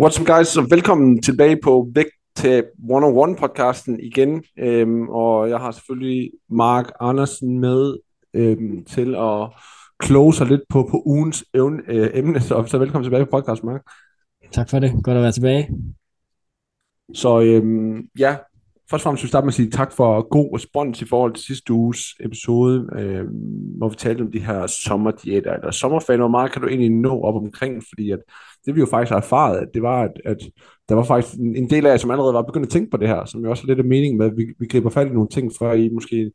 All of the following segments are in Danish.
What's up guys, og velkommen tilbage på Vægtab 101 podcasten igen. Øhm, og jeg har selvfølgelig Mark Andersen med øhm, til at kloge sig lidt på, på ugens evne, øh, emne. Så, så velkommen tilbage på podcasten, Mark. Tak for det. Godt at være tilbage. Så øhm, ja, først og fremmest vil jeg starte med at sige tak for god respons i forhold til sidste uges episode, øh, hvor vi talte om de her sommerdiæter, eller sommerferie. Hvor meget kan du egentlig nå op omkring? Fordi at det vi jo faktisk har erfaret, at det var, at, at der var faktisk en, en del af jer, som allerede var begyndt at tænke på det her, som jo også er lidt af mening med, at vi, vi griber fat i nogle ting, før I måske,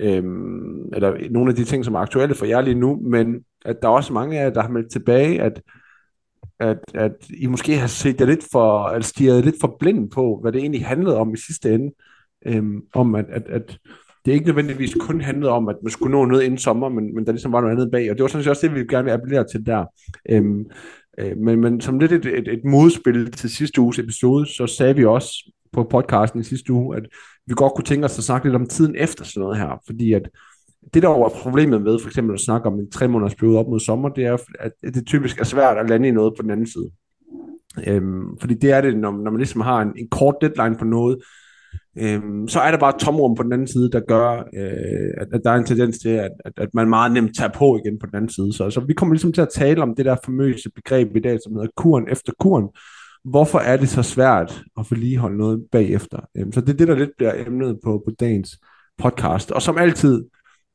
øhm, eller nogle af de ting, som er aktuelle for jer lige nu, men at der er også mange af jer, der har meldt tilbage, at at, at I måske har set jer lidt for, altså stirret lidt for blind på, hvad det egentlig handlede om i sidste ende. Øhm, om at, at, at det ikke nødvendigvis kun handlede om, at man skulle nå noget inden sommer, men, men der ligesom var noget andet bag. Og det var sådan set også det, vi gerne vil appellere til der. Øhm, øh, men, men som lidt et, et, et modspil til sidste uges episode, så sagde vi også på podcasten i sidste uge, at vi godt kunne tænke os at snakke lidt om tiden efter sådan noget her. Fordi at det der var problemet med for eksempel at snakke om en tre måneders periode op mod sommer, det er, at det typisk er svært at lande i noget på den anden side. Øhm, fordi det er det, når, når man ligesom har en, en kort deadline på noget, øhm, så er der bare et tomrum på den anden side, der gør, øh, at, at der er en tendens til, at, at, at man meget nemt tager på igen på den anden side. Så, så vi kommer ligesom til at tale om det der famøse begreb i dag, som hedder kuren efter kuren. Hvorfor er det så svært at vedligeholde noget bagefter? Øhm, så det er det, der lidt bliver emnet på, på dagens podcast. Og som altid,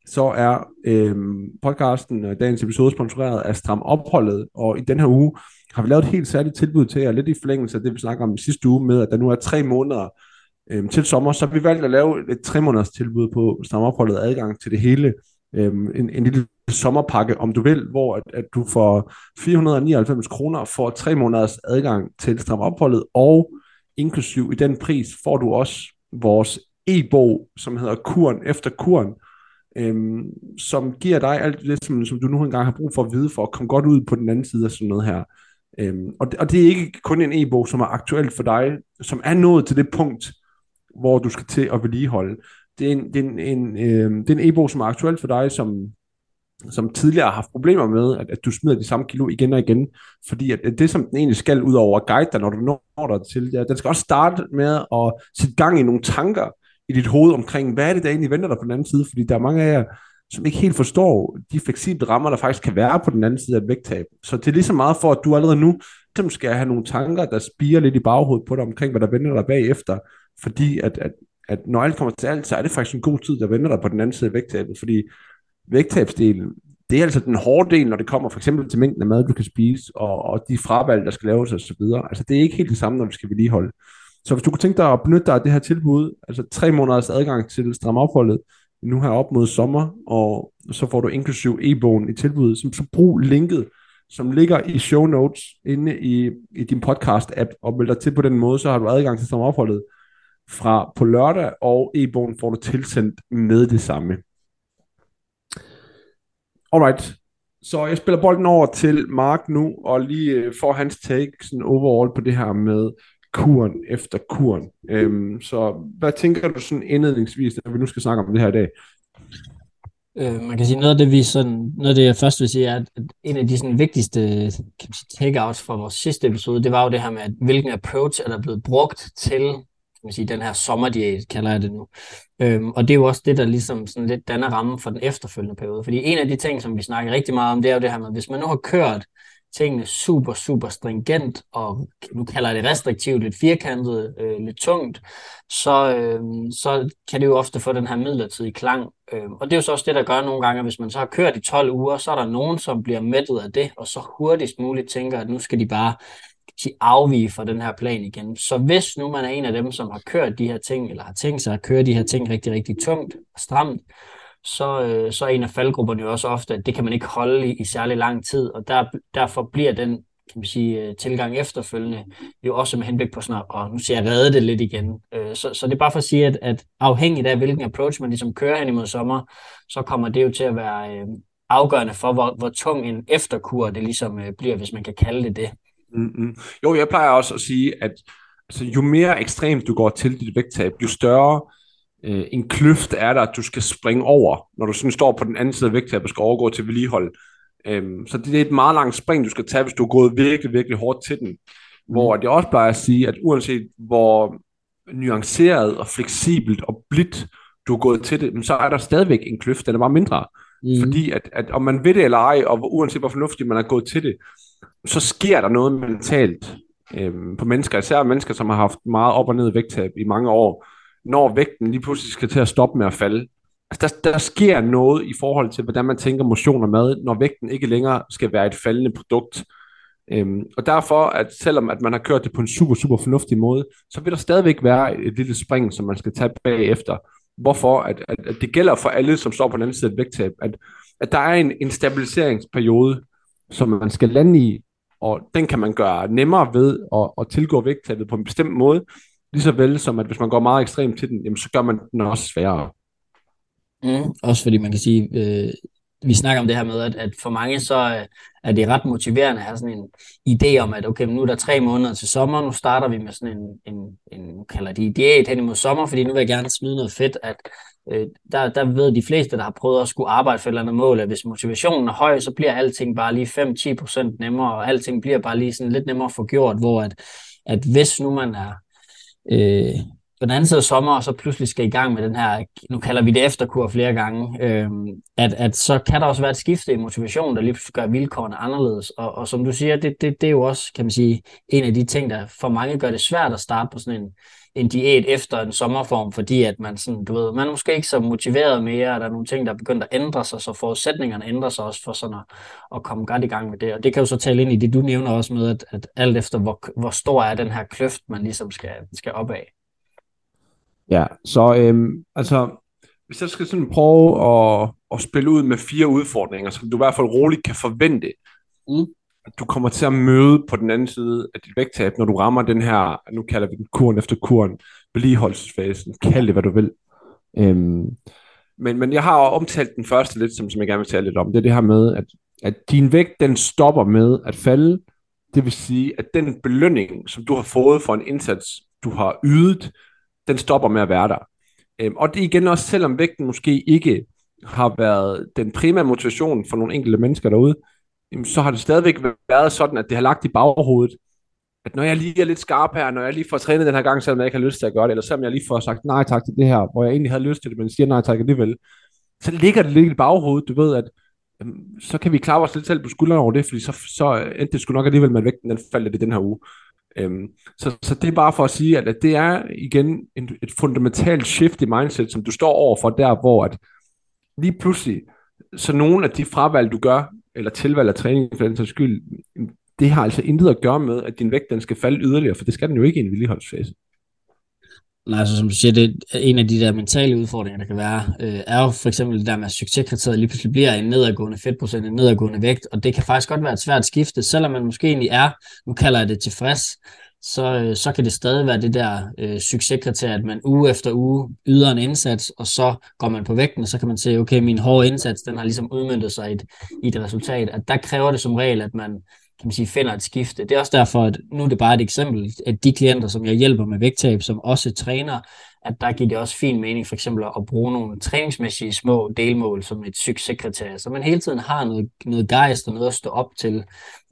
så er øhm, podcasten og dagens episode sponsoreret af Stram Opholdet, og i den her uge har vi lavet et helt særligt tilbud til jer, lidt i forlængelse af det, vi snakker om sidste uge med, at der nu er tre måneder øhm, til sommer, så har vi valgt at lave et tre måneders tilbud på Stram adgang til det hele, øhm, en, en lille sommerpakke, om du vil, hvor at, at du får 499 kroner for tre måneders adgang til stramopholdet, og inklusiv i den pris får du også vores e-bog, som hedder Kuren efter Kuren, øhm, som giver dig alt det, som, som du nu engang har brug for at vide, for at komme godt ud på den anden side af sådan noget her. Øhm, og, det, og det er ikke kun en e-bog, som er aktuel for dig, som er nået til det punkt, hvor du skal til at vedligeholde. Det er en, det er en, en, øh, det er en e-bog, som er aktuel for dig, som, som tidligere har haft problemer med, at, at du smider de samme kilo igen og igen, fordi at, at det, som den egentlig skal ud over at guide dig, når du når dig til, ja, den skal også starte med at sætte gang i nogle tanker, i dit hoved omkring, hvad er det, der egentlig venter dig på den anden side? Fordi der er mange af jer, som ikke helt forstår de fleksible rammer, der faktisk kan være på den anden side af et vægttab. Så det er lige så meget for, at du allerede nu dem skal have nogle tanker, der spiger lidt i baghovedet på dig omkring, hvad der venter dig bagefter. Fordi at, at, at når alt kommer til alt, så er det faktisk en god tid, der venter dig på den anden side af vægttabet. Fordi vægttabsdelen, det er altså den hårde del, når det kommer for eksempel til mængden af mad, du kan spise, og, og de fravalg, der skal laves osv. Altså det er ikke helt det samme, når du skal vedligeholde. Så hvis du kunne tænke dig at benytte dig af det her tilbud, altså tre måneders adgang til stramopholdet, nu her op mod sommer, og så får du inklusiv e-bogen i tilbuddet, så, så brug linket, som ligger i show notes inde i, i din podcast-app, og meld dig til på den måde, så har du adgang til stram opholdet fra på lørdag, og e-bogen får du tilsendt med det samme. Alright, så jeg spiller bolden over til Mark nu, og lige øh, får hans take sådan overall på det her med kuren efter kuren. Øhm, så hvad tænker du sådan indledningsvis, når vi nu skal snakke om det her i dag? Øh, man kan sige, noget af det, vi sådan, noget af det, jeg først vil sige, er, at en af de sådan, vigtigste kan man sige, takeouts fra vores sidste episode, det var jo det her med, at hvilken approach er der blevet brugt til man sige, den her sommerdiæt, kalder jeg det nu. Øhm, og det er jo også det, der ligesom sådan lidt danner rammen for den efterfølgende periode. Fordi en af de ting, som vi snakker rigtig meget om, det er jo det her med, hvis man nu har kørt tingene super, super stringent, og nu kalder jeg det restriktivt, lidt firkantet, øh, lidt tungt, så, øh, så kan det jo ofte få den her midlertidige klang. Øh, og det er jo så også det, der gør nogle gange, at hvis man så har kørt i 12 uger, så er der nogen, som bliver mættet af det, og så hurtigst muligt tænker, at nu skal de bare sige, afvige fra den her plan igen. Så hvis nu man er en af dem, som har kørt de her ting, eller har tænkt sig at køre de her ting rigtig, rigtig tungt og stramt, så, øh, så er en af faldgrupperne jo også ofte, at det kan man ikke holde i, i særlig lang tid, og der, derfor bliver den kan man sige, øh, tilgang efterfølgende, jo også med henblik på sådan og nu siger jeg, redde det lidt igen. Øh, så, så det er bare for at sige, at, at afhængigt af, hvilken approach man ligesom kører hen imod sommer, så kommer det jo til at være øh, afgørende for, hvor, hvor tung en efterkur det ligesom bliver, hvis man kan kalde det det. Mm-hmm. Jo, jeg plejer også at sige, at altså, jo mere ekstremt du går til dit vægttab, jo større øh, en kløft er der, at du skal springe over, når du sådan står på den anden side af vægttabet og skal overgå til vedligehold. Øhm, så det er et meget langt spring, du skal tage, hvis du er gået virkelig, virkelig hårdt til den. Mm. Hvor jeg også bare at sige, at uanset hvor nuanceret og fleksibelt og blidt du er gået til det, så er der stadigvæk en kløft, den er meget mindre. Mm. Fordi at, at om man ved det eller ej, og uanset hvor fornuftigt man er gået til det, så sker der noget mentalt øh, på mennesker, især mennesker, som har haft meget op og ned vægttab i mange år, når vægten lige pludselig skal til at stoppe med at falde. Altså, der, der sker noget i forhold til, hvordan man tænker motion og mad, når vægten ikke længere skal være et faldende produkt. Øhm, og derfor, at selvom at man har kørt det på en super, super fornuftig måde, så vil der stadigvæk være et lille spring, som man skal tage bagefter. Hvorfor? At, at, at det gælder for alle, som står på den anden side af vægttab, at, at der er en, en stabiliseringsperiode, som man skal lande i, og den kan man gøre nemmere ved at, at tilgå vægttabet på en bestemt måde, lige så vel som at hvis man går meget ekstremt til den, jamen, så gør man den også sværere. Mm, også fordi man kan sige, øh, vi snakker om det her med, at, at for mange så øh, er det ret motiverende at have sådan en idé om, at okay, nu er der tre måneder til sommer, nu starter vi med sådan en, en, en kalder de diæt hen imod sommer, fordi nu vil jeg gerne smide noget fedt, at øh, der, der ved de fleste, der har prøvet at skulle arbejde for et eller andet mål, at hvis motivationen er høj, så bliver alting bare lige 5-10% nemmere, og alting bliver bare lige sådan lidt nemmere at få gjort, hvor at, at hvis nu man er øh, på den anden side af sommer, og så pludselig skal i gang med den her, nu kalder vi det efterkur flere gange, øh, at, at så kan der også være et skifte i motivation, der lige gør vilkårene anderledes. Og, og som du siger, det, det, det er jo også, kan man sige, en af de ting, der for mange gør det svært at starte på sådan en, en diæt efter en sommerform, fordi at man sådan, du ved, man er måske ikke så motiveret mere, og der er nogle ting, der er begyndt at ændre sig, så forudsætningerne ændrer sig også for sådan at, at komme godt i gang med det. Og det kan jo så tale ind i det, du nævner også med, at, at alt efter, hvor, hvor stor er den her kløft, man ligesom skal, skal op af. Ja, så øhm, altså, hvis jeg skal sådan prøve at, at spille ud med fire udfordringer, som du i hvert fald roligt kan forvente, mm. at du kommer til at møde på den anden side af dit vægttab, når du rammer den her, nu kalder vi den kuren efter kuren, vedligeholdelsesfasen, kald det hvad du vil. Øhm, men, men jeg har omtalt den første lidt, som, som jeg gerne vil tale lidt om, det er det her med, at, at din vægt, den stopper med at falde, det vil sige, at den belønning, som du har fået for en indsats, du har ydet, den stopper med at være der. Øhm, og det igen også, selvom vægten måske ikke har været den primære motivation for nogle enkelte mennesker derude, jamen, så har det stadigvæk været sådan, at det har lagt i baghovedet, at når jeg lige er lidt skarp her, når jeg lige får trænet den her gang, selvom jeg ikke har lyst til at gøre det, eller selvom jeg lige får sagt nej tak til det her, hvor jeg egentlig havde lyst til det, men siger nej tak alligevel, så ligger det lidt i baghovedet, du ved, at jamen, så kan vi klare os lidt selv på skuldrene over det, fordi så, så endte det sgu nok alligevel med, vægten den faldt i den her uge. Øhm, så, så det er bare for at sige, at, at det er igen en, et fundamentalt shift i mindset, som du står overfor der, hvor at lige pludselig, så nogle af de fravalg, du gør, eller tilvalg af træning for den sags skyld, det har altså intet at gøre med, at din vægt den skal falde yderligere, for det skal den jo ikke i en vedligeholdsfase. Nej, altså som du siger, det er en af de der mentale udfordringer, der kan være, øh, er jo for eksempel det der med, at succeskriteriet lige pludselig bliver en nedadgående fedtprocent, en nedadgående vægt, og det kan faktisk godt være et svært skifte, selvom man måske egentlig er, nu kalder jeg det tilfreds, så, øh, så kan det stadig være det der øh, succeskriterie, at man uge efter uge yder en indsats, og så går man på vægten, og så kan man se, okay, min hårde indsats, den har ligesom udmyndtet sig i et, i et resultat, at der kræver det som regel, at man kan man sige, finder et skifte. Det er også derfor, at nu er det bare et eksempel, at de klienter, som jeg hjælper med vægttab, som også træner, at der giver det også fin mening for eksempel at bruge nogle træningsmæssige små delmål som et succeskriterie, så man hele tiden har noget, noget gejst og noget at stå op til,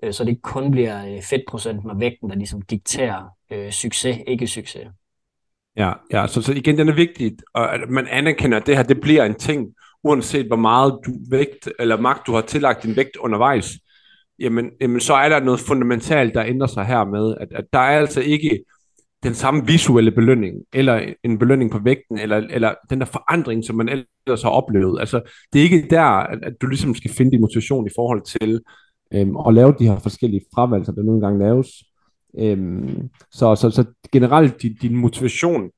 øh, så det ikke kun bliver øh, fedtprocenten og vægten, der ligesom dikterer øh, succes, ikke succes. Ja, ja så, så igen, den er vigtigt, og at man anerkender, at det her det bliver en ting, uanset hvor meget du vægt eller magt du har tillagt din vægt undervejs jamen, jamen så er der noget fundamentalt, der ændrer sig her med, at, at der er altså ikke den samme visuelle belønning, eller en belønning på vægten, eller, eller den der forandring, som man ellers har oplevet. Altså, det er ikke der, at, at du ligesom skal finde din motivation i forhold til øhm, at lave de her forskellige fravalg, som der nogle gange laves. Øhm, så, så, så generelt din, din motivation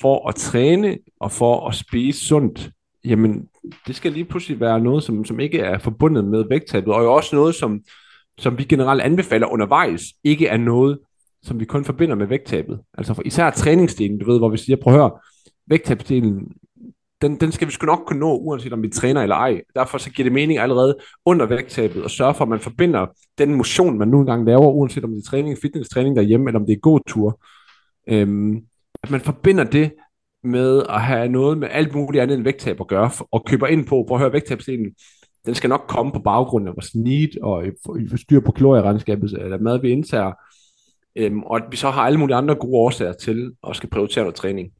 for at træne og for at spise sundt, jamen det skal lige pludselig være noget, som, som ikke er forbundet med vægttabet, og jo også noget, som, som vi generelt anbefaler undervejs, ikke er noget, som vi kun forbinder med vægttabet. Altså for især træningsdelen, du ved, hvor vi siger, prøv at høre, vægttabsdelen, den, den skal vi sgu nok kunne nå, uanset om vi træner eller ej. Derfor så giver det mening allerede under vægttabet at sørge for, at man forbinder den motion, man nu engang laver, uanset om det er træning, fitness-træning derhjemme, eller om det er god tur. Øhm, at man forbinder det med at have noget med alt muligt andet end vægttab at gøre, og køber ind på, prøv at høre vægttabsdelen, den skal nok komme på baggrund af vores need, og styr på kalorieregnskabet, eller mad vi indtager, øhm, og at vi så har alle mulige andre gode årsager til at skal prioritere noget træning.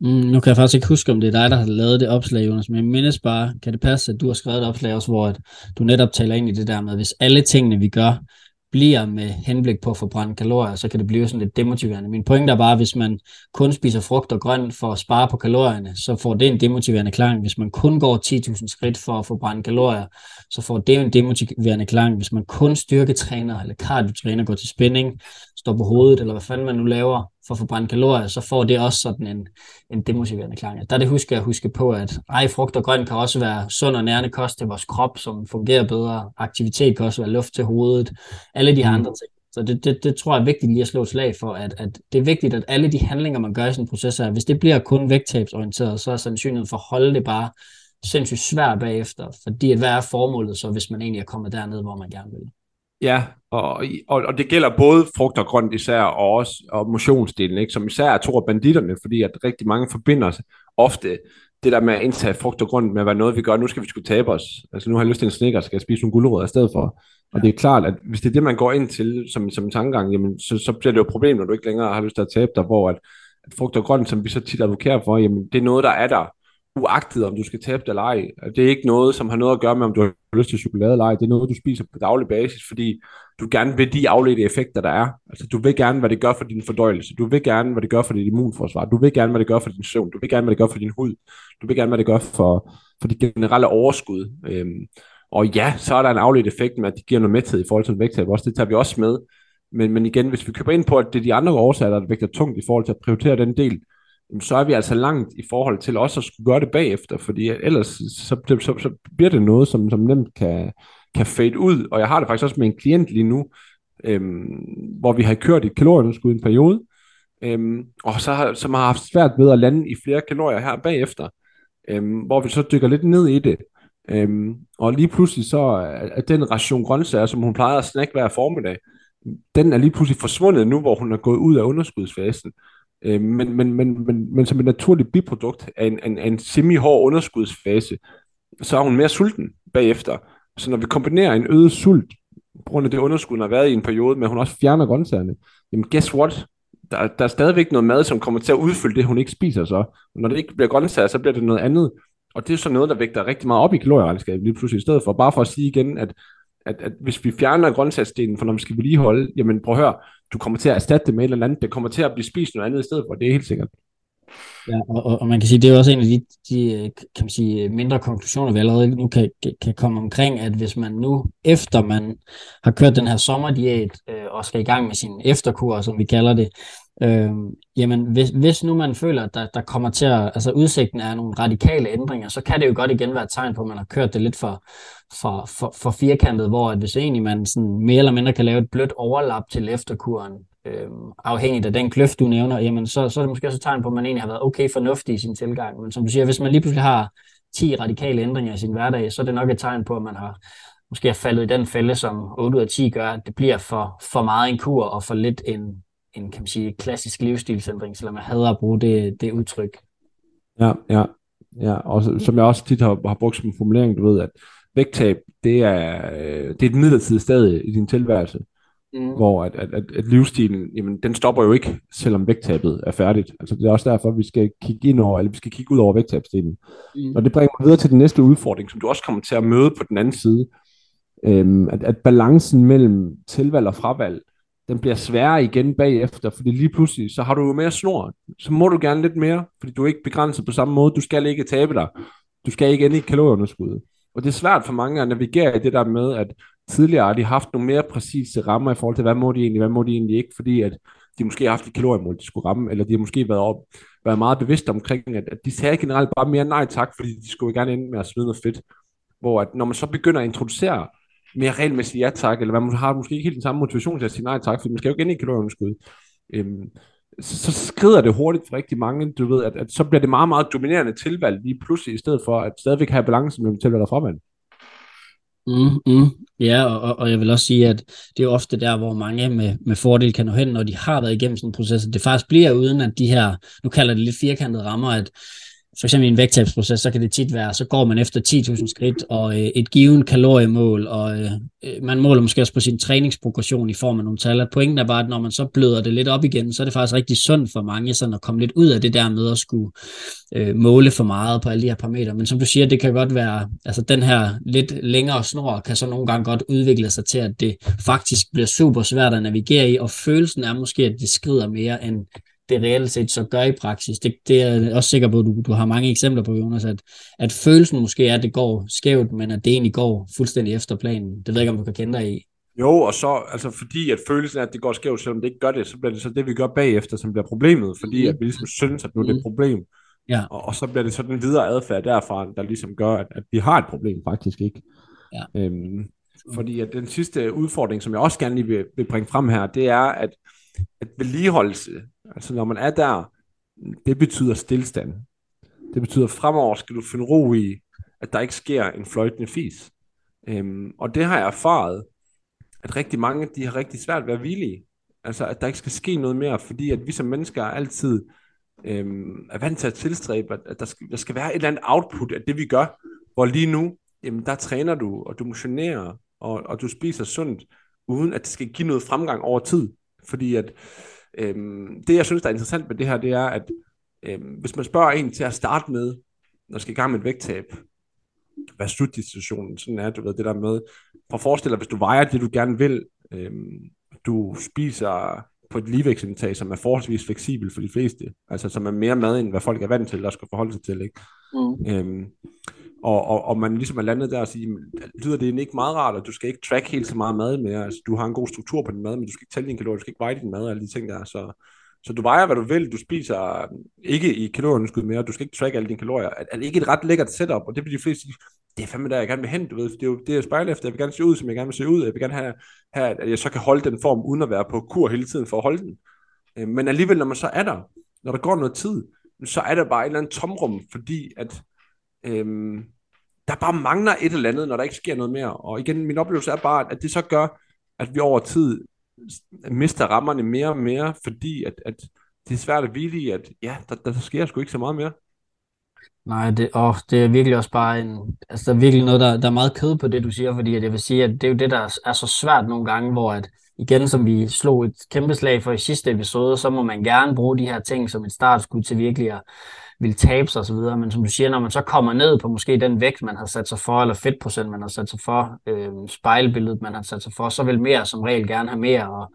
Mm, nu kan jeg faktisk ikke huske, om det er dig, der har lavet det opslag, Jonas, men jeg mindes bare, kan det passe, at du har skrevet et opslag også, hvor at du netop taler ind i det der med, hvis alle tingene, vi gør, bliver med henblik på at forbrænde kalorier, så kan det blive sådan lidt demotiverende. Min pointe er bare, at hvis man kun spiser frugt og grønt for at spare på kalorierne, så får det en demotiverende klang. Hvis man kun går 10.000 skridt for at forbrænde kalorier, så får det en demotiverende klang. Hvis man kun styrketræner eller kardiotræner, går til spænding, står på hovedet, eller hvad fanden man nu laver for at forbrænde kalorier, så får det også sådan en, en demotiverende klang. Der er det husker jeg at huske på, at ej, frugt og grønt kan også være sund og nærende kost til vores krop, som fungerer bedre. Aktivitet kan også være luft til hovedet. Alle de her mm. andre ting. Så det, det, det tror jeg er vigtigt lige at slå et slag for, at, at det er vigtigt, at alle de handlinger, man gør i sådan en proces, er, hvis det bliver kun vægttabsorienteret, så er sandsynligheden for at holde det bare sindssygt svært bagefter, fordi hvad er formålet så, hvis man egentlig er kommet derned, hvor man gerne vil? Ja, og, og, og det gælder både frugt og grønt især, og også og motionsdelen, ikke? som især er to af banditterne, fordi at rigtig mange forbinder ofte det der med at indtage frugt og grønt med at være noget, vi gør, nu skal vi skulle tabe os. Altså nu har jeg lyst til en snikker, skal jeg spise nogle gulerødder i stedet for. Og det er klart, at hvis det er det, man går ind til som, som tankegang, jamen, så, så bliver det jo et problem, når du ikke længere har lyst til at tabe dig, hvor at, at frugt og grønt, som vi så tit advokerer for, jamen, det er noget, der er der, uagtet om du skal tabe dig eller ej. Det er ikke noget, som har noget at gøre med, om du har lyst til chokolade eller ej. Det er noget, du spiser på daglig basis, fordi du gerne vil de afledte effekter, der er. Altså, du vil gerne, hvad det gør for din fordøjelse. Du vil gerne, hvad det gør for dit immunforsvar. Du vil gerne, hvad det gør for din søvn. Du vil gerne, hvad det gør for din hud. Du vil gerne, hvad det gør for, for dit generelle overskud. Øhm, og ja, så er der en afledt effekt med, at det giver noget mæthed i forhold til vægttab. Også det tager vi også med. Men, men igen, hvis vi køber ind på, at det er de andre årsager, der vægter tungt i forhold til at prioritere den del, så er vi altså langt i forhold til også at skulle gøre det bagefter, fordi ellers så, så, så, bliver det noget, som, som nemt kan, kan fade ud. Og jeg har det faktisk også med en klient lige nu, øhm, hvor vi har kørt et kalorieunderskud i en periode, øhm, og så har, som har haft svært ved at lande i flere kalorier her bagefter, øhm, hvor vi så dykker lidt ned i det. Øhm, og lige pludselig så er den ration grøntsager, som hun plejede at snakke hver formiddag, den er lige pludselig forsvundet nu, hvor hun er gået ud af underskudsfasen. Øh, men, men, men, men, men som et naturligt biprodukt af en, en, en semi-hård underskudsfase, så er hun mere sulten bagefter. Så når vi kombinerer en øget sult, på grund af det underskud, hun har været i en periode, men hun også fjerner grøntsagerne, jamen guess what? Der, der er stadigvæk noget mad, som kommer til at udfylde det, hun ikke spiser så. Og når det ikke bliver grøntsager, så bliver det noget andet. Og det er så noget, der vægter rigtig meget op i kalorieregnskabet lige pludselig, i stedet for bare for at sige igen, at, at, at hvis vi fjerner grøntsagsdelen, for når vi skal vedligeholde, jamen prøv at høre, du kommer til at erstatte det med et eller andet. Det kommer til at blive spist noget andet i stedet for, det er helt sikkert. Ja, og, og man kan sige, det er også en af de, de kan man sige, mindre konklusioner, vi allerede nu kan, kan komme omkring, at hvis man nu, efter man har kørt den her sommerdiæt, øh, og skal i gang med sin efterkur, som vi kalder det, øh, jamen hvis, hvis nu man føler, at der, der kommer til at, altså udsigten er nogle radikale ændringer, så kan det jo godt igen være et tegn på, at man har kørt det lidt for, for, for, for firkantet, hvor at hvis egentlig man sådan mere eller mindre kan lave et blødt overlap til efterkuren, øh, afhængigt af den kløft, du nævner, jamen så, så er det måske også et tegn på, at man egentlig har været okay fornuftig i sin tilgang. Men som du siger, hvis man lige pludselig har 10 radikale ændringer i sin hverdag, så er det nok et tegn på, at man har måske er faldet i den fælde, som 8 ud af 10 gør, at det bliver for, for meget en kur og for lidt en, en kan man sige, klassisk livsstilsændring, selvom jeg hader at bruge det, det udtryk. Ja, ja, ja, og som jeg også tit har, har brugt som formulering, du ved, at vægttab, det er, øh, det er et midlertidigt stadie i din tilværelse, mm. hvor at, at, at, at livsstilen, jamen, den stopper jo ikke, selvom vægttabet er færdigt. Altså, det er også derfor, vi skal kigge ind over, eller vi skal kigge ud over vægttabsdelen. Mm. Og det bringer mig videre til den næste udfordring, som du også kommer til at møde på den anden side. Øhm, at, at balancen mellem tilvalg og fravalg, den bliver sværere igen bagefter, fordi lige pludselig, så har du jo mere snor. Så må du gerne lidt mere, fordi du er ikke begrænset på samme måde. Du skal ikke tabe dig. Du skal ikke ind i kalorieunderskuddet. Og det er svært for mange at navigere i det der med, at tidligere har de haft nogle mere præcise rammer i forhold til, hvad må de egentlig, hvad må de egentlig ikke, fordi at de måske har haft et kaloriemål, de skulle ramme, eller de har måske været, op, været meget bevidste omkring, at, at de sagde generelt bare mere nej tak, fordi de skulle gerne ind med at smide noget fedt. Hvor at når man så begynder at introducere mere regelmæssigt ja tak, eller man har måske ikke helt den samme motivation til at sige nej tak, fordi man skal jo igen i kalorieunderskud. Øhm, så, så skrider det hurtigt for rigtig mange, du ved, at, at så bliver det meget, meget dominerende tilvalg lige pludselig, i stedet for at stadigvæk have balancen mellem tilvalg og fravalg. Mm, mm. Ja, og, og jeg vil også sige, at det er ofte der, hvor mange med, med fordel kan nå hen, når de har været igennem sådan en proces, at det faktisk bliver uden at de her, nu kalder det lidt firkantede rammer, at for eksempel i en vægttabsproces, så kan det tit være, så går man efter 10.000 skridt og øh, et givet kaloriemål, og øh, øh, man måler måske også på sin træningsprogression i form af nogle tal. At pointen er bare, at når man så bløder det lidt op igen, så er det faktisk rigtig sundt for mange sådan at komme lidt ud af det der med at skulle øh, måle for meget på alle de her parametre. Men som du siger, det kan godt være, altså den her lidt længere snor kan så nogle gange godt udvikle sig til, at det faktisk bliver super svært at navigere i, og følelsen er måske, at det skrider mere end det reelt set så gør i praksis. Det, det er jeg også sikker på, at du, du har mange eksempler på, Jonas, at, at følelsen måske er, at det går skævt, men at det egentlig går fuldstændig efter planen. Det ved jeg ikke, om du kan kende dig i. Jo, og så, altså fordi at følelsen er, at det går skævt, selvom det ikke gør det, så bliver det så det, vi gør bagefter, som bliver problemet, fordi mm. at vi ligesom synes, at nu er det et mm. problem. Ja. Og, og så bliver det så den videre adfærd derfra, der ligesom gør, at, at vi har et problem faktisk ikke. Ja. Øhm, fordi at den sidste udfordring, som jeg også gerne lige vil, vil bringe frem her, det er, at, at vedligeholdelse Altså når man er der, det betyder stillstand. Det betyder, at fremover skal du finde ro i, at der ikke sker en fløjtende fis. Øhm, og det har jeg erfaret, at rigtig mange, de har rigtig svært ved at hvile i. Altså, at der ikke skal ske noget mere, fordi at vi som mennesker altid øhm, er vant til at tilstræbe, at, at der, skal, der skal være et eller andet output af det, vi gør. Hvor lige nu, jamen, der træner du, og du motionerer, og, og du spiser sundt, uden at det skal give noget fremgang over tid. Fordi at Øhm, det, jeg synes, der er interessant med det her, det er, at øhm, hvis man spørger en til at starte med, når skal i gang med et vægttab, hvad slutdestinationen sådan er, du ved, det der med, for at forestille dig, hvis du vejer det, du gerne vil, øhm, du spiser på et ligevægtsindtag, som er forholdsvis fleksibel for de fleste, altså som er mere mad, end hvad folk er vant til, og skal forholde sig til, ikke? Mm. Øhm, og, og, og man ligesom er landet der og siger, lyder det ikke meget rart, at du skal ikke track helt så meget mad mere, altså du har en god struktur på din mad, men du skal ikke tælle dine kalorier, du skal ikke veje din mad og alle de ting der, så, så du vejer, hvad du vil, du spiser mm, ikke i kalorieunderskud mere, du skal ikke track alle dine kalorier. Er, er det ikke et ret lækkert setup, og det bliver de fleste sige, det er fandme der, jeg gerne vil hen, du ved, det er jo det, jeg spejler efter, jeg vil gerne se ud, som jeg gerne vil se ud, jeg vil gerne have, have, at jeg så kan holde den form, uden at være på kur hele tiden for at holde den. Øh, men alligevel, når man så er der, når der går noget tid, så er der bare et eller andet tomrum, fordi at øhm, der bare mangler et eller andet, når der ikke sker noget mere. Og igen, min oplevelse er bare, at det så gør, at vi over tid mister rammerne mere og mere, fordi at, at det er svært at hvile i, at ja, der, der sker sgu ikke så meget mere. Nej, det, og det er virkelig også bare en, altså der er virkelig noget, der, der er meget kød på det, du siger, fordi at jeg vil sige, at det er jo det, der er så svært nogle gange, hvor at, igen, som vi slog et kæmpe slag for i sidste episode, så må man gerne bruge de her ting som et startskud til virkelig at, vil tabe sig osv., men som du siger, når man så kommer ned på måske den vægt, man har sat sig for, eller fedtprocent, man har sat sig for, øh, spejlbilledet, man har sat sig for, så vil mere som regel gerne have mere, og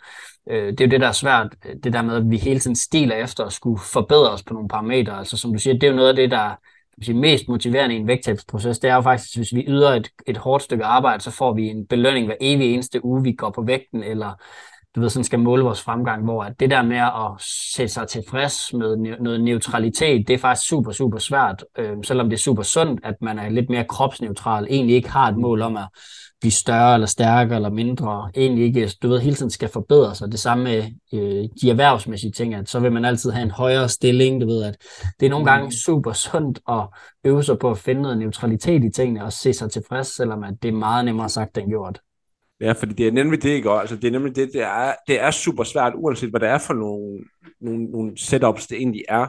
øh, det er jo det, der er svært, øh, det der med, at vi hele tiden stiler efter at skulle forbedre os på nogle parametre, altså som du siger, det er jo noget af det, der sige, mest motiverende i en vægttabsproces, det er jo faktisk, hvis vi yder et, et hårdt stykke arbejde, så får vi en belønning hver evig eneste uge, vi går på vægten, eller du ved, sådan skal måle vores fremgang, hvor at det der med at sætte sig tilfreds med noget neutralitet, det er faktisk super, super svært, øh, selvom det er super sundt, at man er lidt mere kropsneutral, egentlig ikke har et mål om at blive større eller stærkere eller mindre, egentlig ikke, du ved, hele tiden skal forbedre sig. Det samme med øh, de erhvervsmæssige ting, at så vil man altid have en højere stilling, du ved, at det er nogle gange mm. super sundt at øve sig på at finde noget neutralitet i tingene og se sig tilfreds, selvom at det er meget nemmere sagt end gjort. Ja, fordi det er nemlig det, ikke? Altså, det er nemlig det, det er, det er super svært, uanset hvad det er for nogle, nogle, nogle setups, det egentlig er,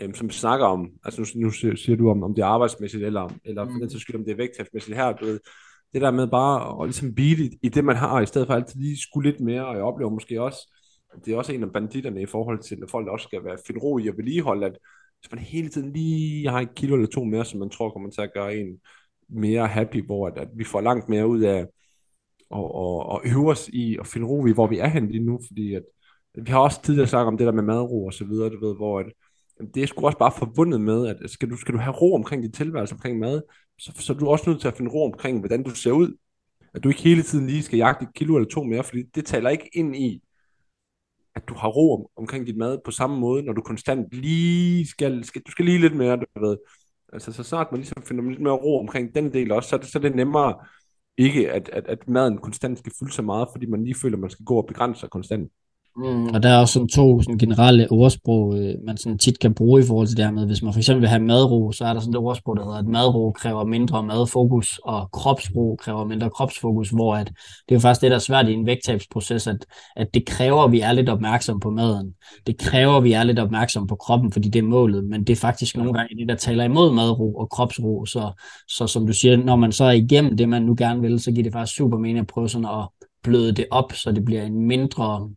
øhm, som vi snakker om. Altså nu, nu siger du, om, om det er arbejdsmæssigt, eller, eller for den skyld, om det er vægttabsmæssigt her, du ved, det der med bare at ligesom blive i, i det, man har, i stedet for altid lige skulle lidt mere, og jeg oplever måske også, det er også en af banditterne i forhold til, at folk også skal være finde ro i at vedligeholde, at hvis man hele tiden lige har et kilo eller to mere, som man tror kommer til at gøre en mere happy, hvor at, at vi får langt mere ud af, og, og, og øve os i at finde ro i, hvor vi er henne lige nu, fordi at, vi har også tidligere snakket om det der med madro og så videre, du ved, hvor at, det er sgu også bare forbundet med, at skal du, skal du have ro omkring dit tilværelse, omkring mad, så, så er du også nødt til at finde ro omkring, hvordan du ser ud. At du ikke hele tiden lige skal jagte et kilo eller to mere, fordi det taler ikke ind i, at du har ro om, omkring dit mad på samme måde, når du konstant lige skal, skal du skal lige lidt mere, du ved. Altså så snart man ligesom finder lidt mere ro omkring den del også, så er det, så er det nemmere ikke, at, at, at maden konstant skal fylde så meget, fordi man lige føler, at man skal gå og begrænse sig konstant. Mm, og der er også sådan to sådan generelle ordsprog, øh, man sådan tit kan bruge i forhold til det her med, hvis man for eksempel vil have madro, så er der sådan det ordsprog, der hedder, at madro kræver mindre madfokus, og kropsro kræver mindre kropsfokus, hvor at det er jo faktisk det, der er svært i en vægttabsproces, at, at det kræver, at vi er lidt opmærksom på maden. Det kræver, at vi er lidt opmærksom på kroppen, fordi det er målet, men det er faktisk nogle gange det, der taler imod madro og kropsro, så, så som du siger, når man så er igennem det, man nu gerne vil, så giver det faktisk super mening at prøve sådan at bløde det op, så det bliver en mindre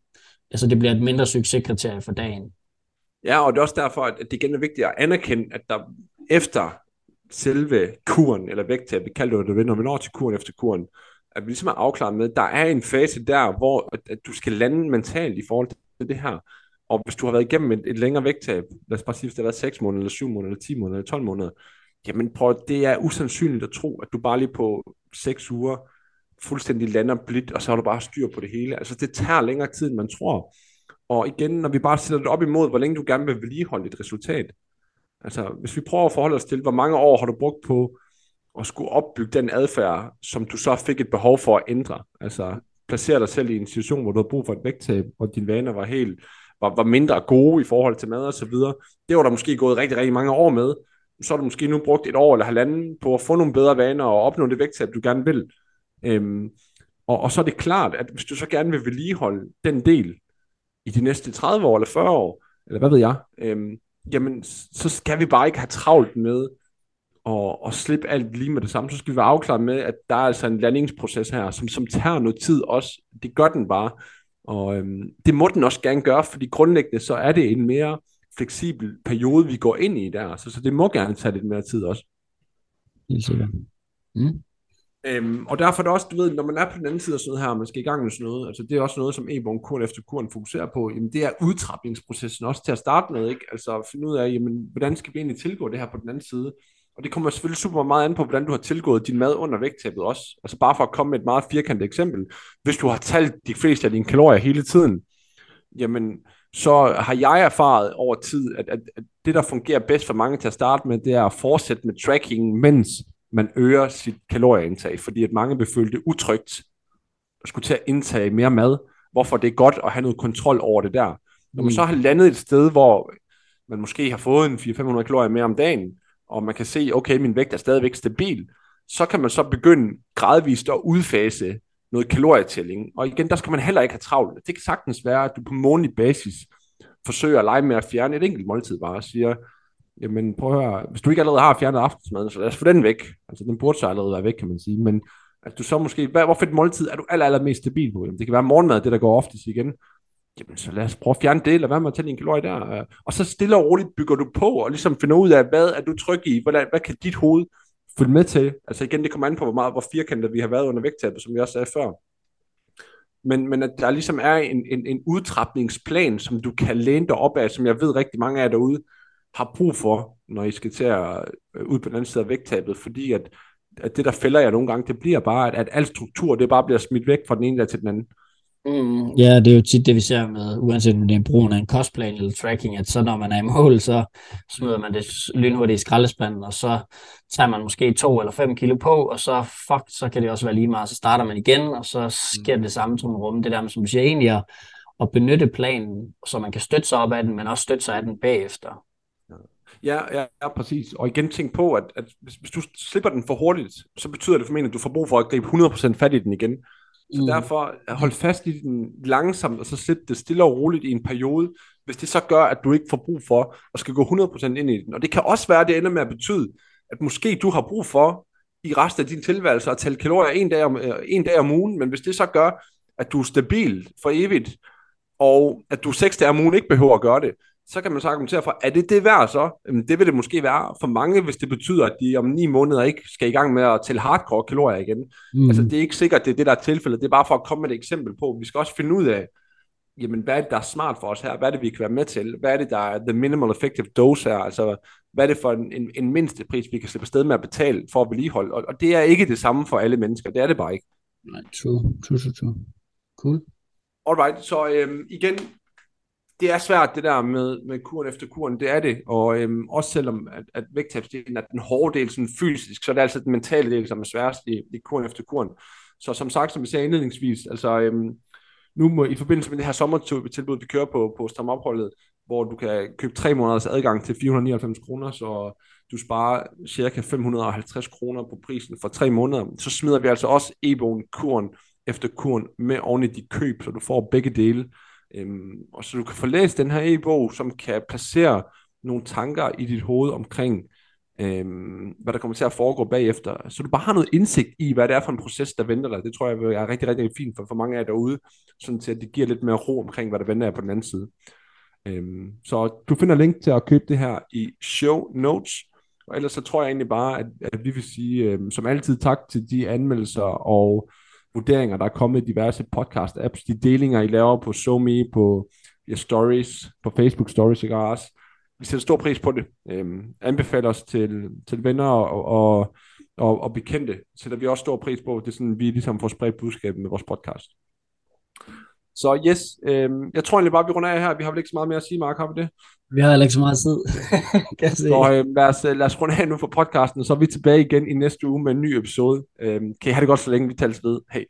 altså det bliver et mindre succeskriterie for dagen. Ja, og det er også derfor, at det igen er vigtigt at anerkende, at der efter selve kuren, eller vægttab, vi kalder det det, når vi når til kuren efter kuren, at vi ligesom er afklaret med, at der er en fase der, hvor at, at du skal lande mentalt i forhold til det her. Og hvis du har været igennem et, et længere vægttab, lad os bare sige, hvis det har været 6 måneder, eller 7 måneder, eller 10 måneder, eller 12 måneder, jamen prøv, det er usandsynligt at tro, at du bare lige på 6 uger fuldstændig lander blidt, og så har du bare styr på det hele. Altså det tager længere tid, end man tror. Og igen, når vi bare sætter det op imod, hvor længe du gerne vil vedligeholde et resultat. Altså hvis vi prøver at forholde os til, hvor mange år har du brugt på at skulle opbygge den adfærd, som du så fik et behov for at ændre. Altså placere dig selv i en situation, hvor du har brug for et vægttab, og dine vaner var helt var, var mindre gode i forhold til mad og så videre. Det var der måske gået rigtig, rigtig mange år med. Så har du måske nu brugt et år eller halvanden på at få nogle bedre vaner og opnå det vægttab, du gerne vil. Øhm, og, og så er det klart, at hvis du så gerne vil vedligeholde den del i de næste 30 år eller 40 år, eller hvad ved jeg, øhm, jamen så skal vi bare ikke have travlt med at, at slippe alt lige med det samme. Så skal vi være afklaret med, at der er altså en landingsproces her, som, som tager noget tid også. Det gør den bare. Og øhm, det må den også gerne gøre, fordi grundlæggende så er det en mere fleksibel periode, vi går ind i der. Så, så det må gerne tage lidt mere tid også. Helt sikkert. Mm. Øhm, og derfor er det også, du ved, når man er på den anden side af sådan noget her, og man skal i gang med sådan noget, altså det er også noget, som e-bogen efter kuren fokuserer på, jamen det er udtrapningsprocessen også til at starte med, ikke? Altså finde ud af, jamen hvordan skal vi egentlig tilgå det her på den anden side? Og det kommer selvfølgelig super meget an på, hvordan du har tilgået din mad under vægttabet også. Altså bare for at komme med et meget firkantet eksempel. Hvis du har talt de fleste af dine kalorier hele tiden, jamen så har jeg erfaret over tid, at, at, at det, der fungerer bedst for mange til at starte med, det er at fortsætte med tracking, mens man øger sit kalorieindtag, fordi at mange vil føle det utrygt at skulle til at indtage mere mad, hvorfor det er godt at have noget kontrol over det der. Når man mm. så har landet et sted, hvor man måske har fået en 400-500 kalorier mere om dagen, og man kan se, okay, min vægt er stadigvæk stabil, så kan man så begynde gradvist at udfase noget kalorietælling. Og igen, der skal man heller ikke have travlt. Det kan sagtens være, at du på månedlig basis forsøger at lege med at fjerne et enkelt måltid bare og siger, Jamen prøv at høre, hvis du ikke allerede har fjernet aftensmaden, så lad os få den væk. Altså den burde så allerede være væk, kan man sige. Men at du så måske, hvad, hvorfor et måltid er du aller, aller mest stabil på? Jamen, det kan være morgenmad, det der går oftest igen. Jamen så lad os prøve at fjerne det, eller hvad med at tage en kalorier der. Øh, og så stille og roligt bygger du på, og ligesom finder ud af, hvad er du tryg i? Hvordan, hvad kan dit hoved følge med til? Altså igen, det kommer an på, hvor meget, hvor firkantet vi har været under vægttabet, som vi også sagde før. Men, men at der ligesom er en, en, en udtrapningsplan, som du kan læne dig op af, som jeg ved rigtig mange af jer derude, har brug for, når I skal til at øh, ud på den anden side af vægttabet, fordi at, at det, der fælder jer nogle gange, det bliver bare, at, at al struktur, det bare bliver smidt væk fra den ene dag til den anden. Mm, ja, det er jo tit det, vi ser med, uanset om det er brugen af en kostplan eller tracking, at så når man er i mål, så smider man det lynhurtigt i skraldespanden, og så tager man måske to eller fem kilo på, og så, fuck, så kan det også være lige meget, så starter man igen, og så sker det samme som rum. Det der med, som du siger, egentlig at, at benytte planen, så man kan støtte sig op af den, men også støtte sig af den bagefter. Ja, ja, ja, præcis. Og igen tænk på, at, at hvis, hvis du slipper den for hurtigt, så betyder det formentlig, at du får brug for at gribe 100% fat i den igen. Så mm. derfor hold fast i den langsomt, og så slip det stille og roligt i en periode, hvis det så gør, at du ikke får brug for at skal gå 100% ind i den. Og det kan også være, at det ender med at betyde, at måske du har brug for i resten af din tilværelse at tælle kalorier en dag, om, øh, en dag om ugen, men hvis det så gør, at du er stabil for evigt, og at du seks dage om ugen ikke behøver at gøre det, så kan man så argumentere for, er det det værd så? Jamen, det vil det måske være for mange, hvis det betyder, at de om ni måneder ikke skal i gang med at tælle hardcore kalorier igen. Mm. Altså, det er ikke sikkert, det er det, der er tilfældet. Det er bare for at komme med et eksempel på. Vi skal også finde ud af, jamen, hvad er det, der er smart for os her? Hvad er det, vi kan være med til? Hvad er det, der er the minimal effective dose her? Altså, hvad er det for en, en, en mindste pris, vi kan slippe sted med at betale for at vedligeholde? Og, og det er ikke det samme for alle mennesker. Det er det bare ikke. Nej, true, true, true, true. Cool. Alright, så øhm, igen, det er svært det der med, med kuren efter kuren, det er det, og øhm, også selvom at, at vægttabsdelen er den hårde del sådan fysisk, så er det altså den mentale del, som er sværest i, i kuren efter kuren. Så som sagt, som vi sagde indledningsvis, altså øhm, nu må, i forbindelse med det her sommertilbud, vi kører på, på Stramopholdet, hvor du kan købe tre måneders adgang til 499 kroner, så du sparer cirka 550 kroner på prisen for tre måneder, så smider vi altså også e-bogen kuren efter kuren med oven i dit køb, så du får begge dele. Øhm, og så du kan få læst den her e-bog, som kan placere nogle tanker i dit hoved omkring, øhm, hvad der kommer til at foregå bagefter. Så du bare har noget indsigt i, hvad det er for en proces, der venter dig. Det tror jeg er rigtig, rigtig fint for, for mange af jer derude, sådan til at det giver lidt mere ro omkring, hvad der venter jer på den anden side. Øhm, så du finder link til at købe det her i show notes. Og ellers så tror jeg egentlig bare, at, at vi vil sige, øhm, som altid, tak til de anmeldelser og vurderinger, der er kommet i diverse podcast-apps, de delinger, I laver på SoMe, på ja, stories, på Facebook stories, ikke også? Vi sætter stor pris på det. Øhm, anbefaler os til, til venner og, og, og, og bekendte, sætter vi også stor pris på. Det er sådan, vi ligesom får spredt budskabet med vores podcast. Så yes, øhm, jeg tror egentlig bare, vi runder af her. Vi har vel ikke så meget mere at sige, Mark, har vi det? Vi har heller ikke så meget tid. kan jeg så øhm, lad, os, lad os runde af nu for podcasten, og så er vi tilbage igen i næste uge med en ny episode. Øhm, kan I have det godt så længe, vi tales ved. Hej.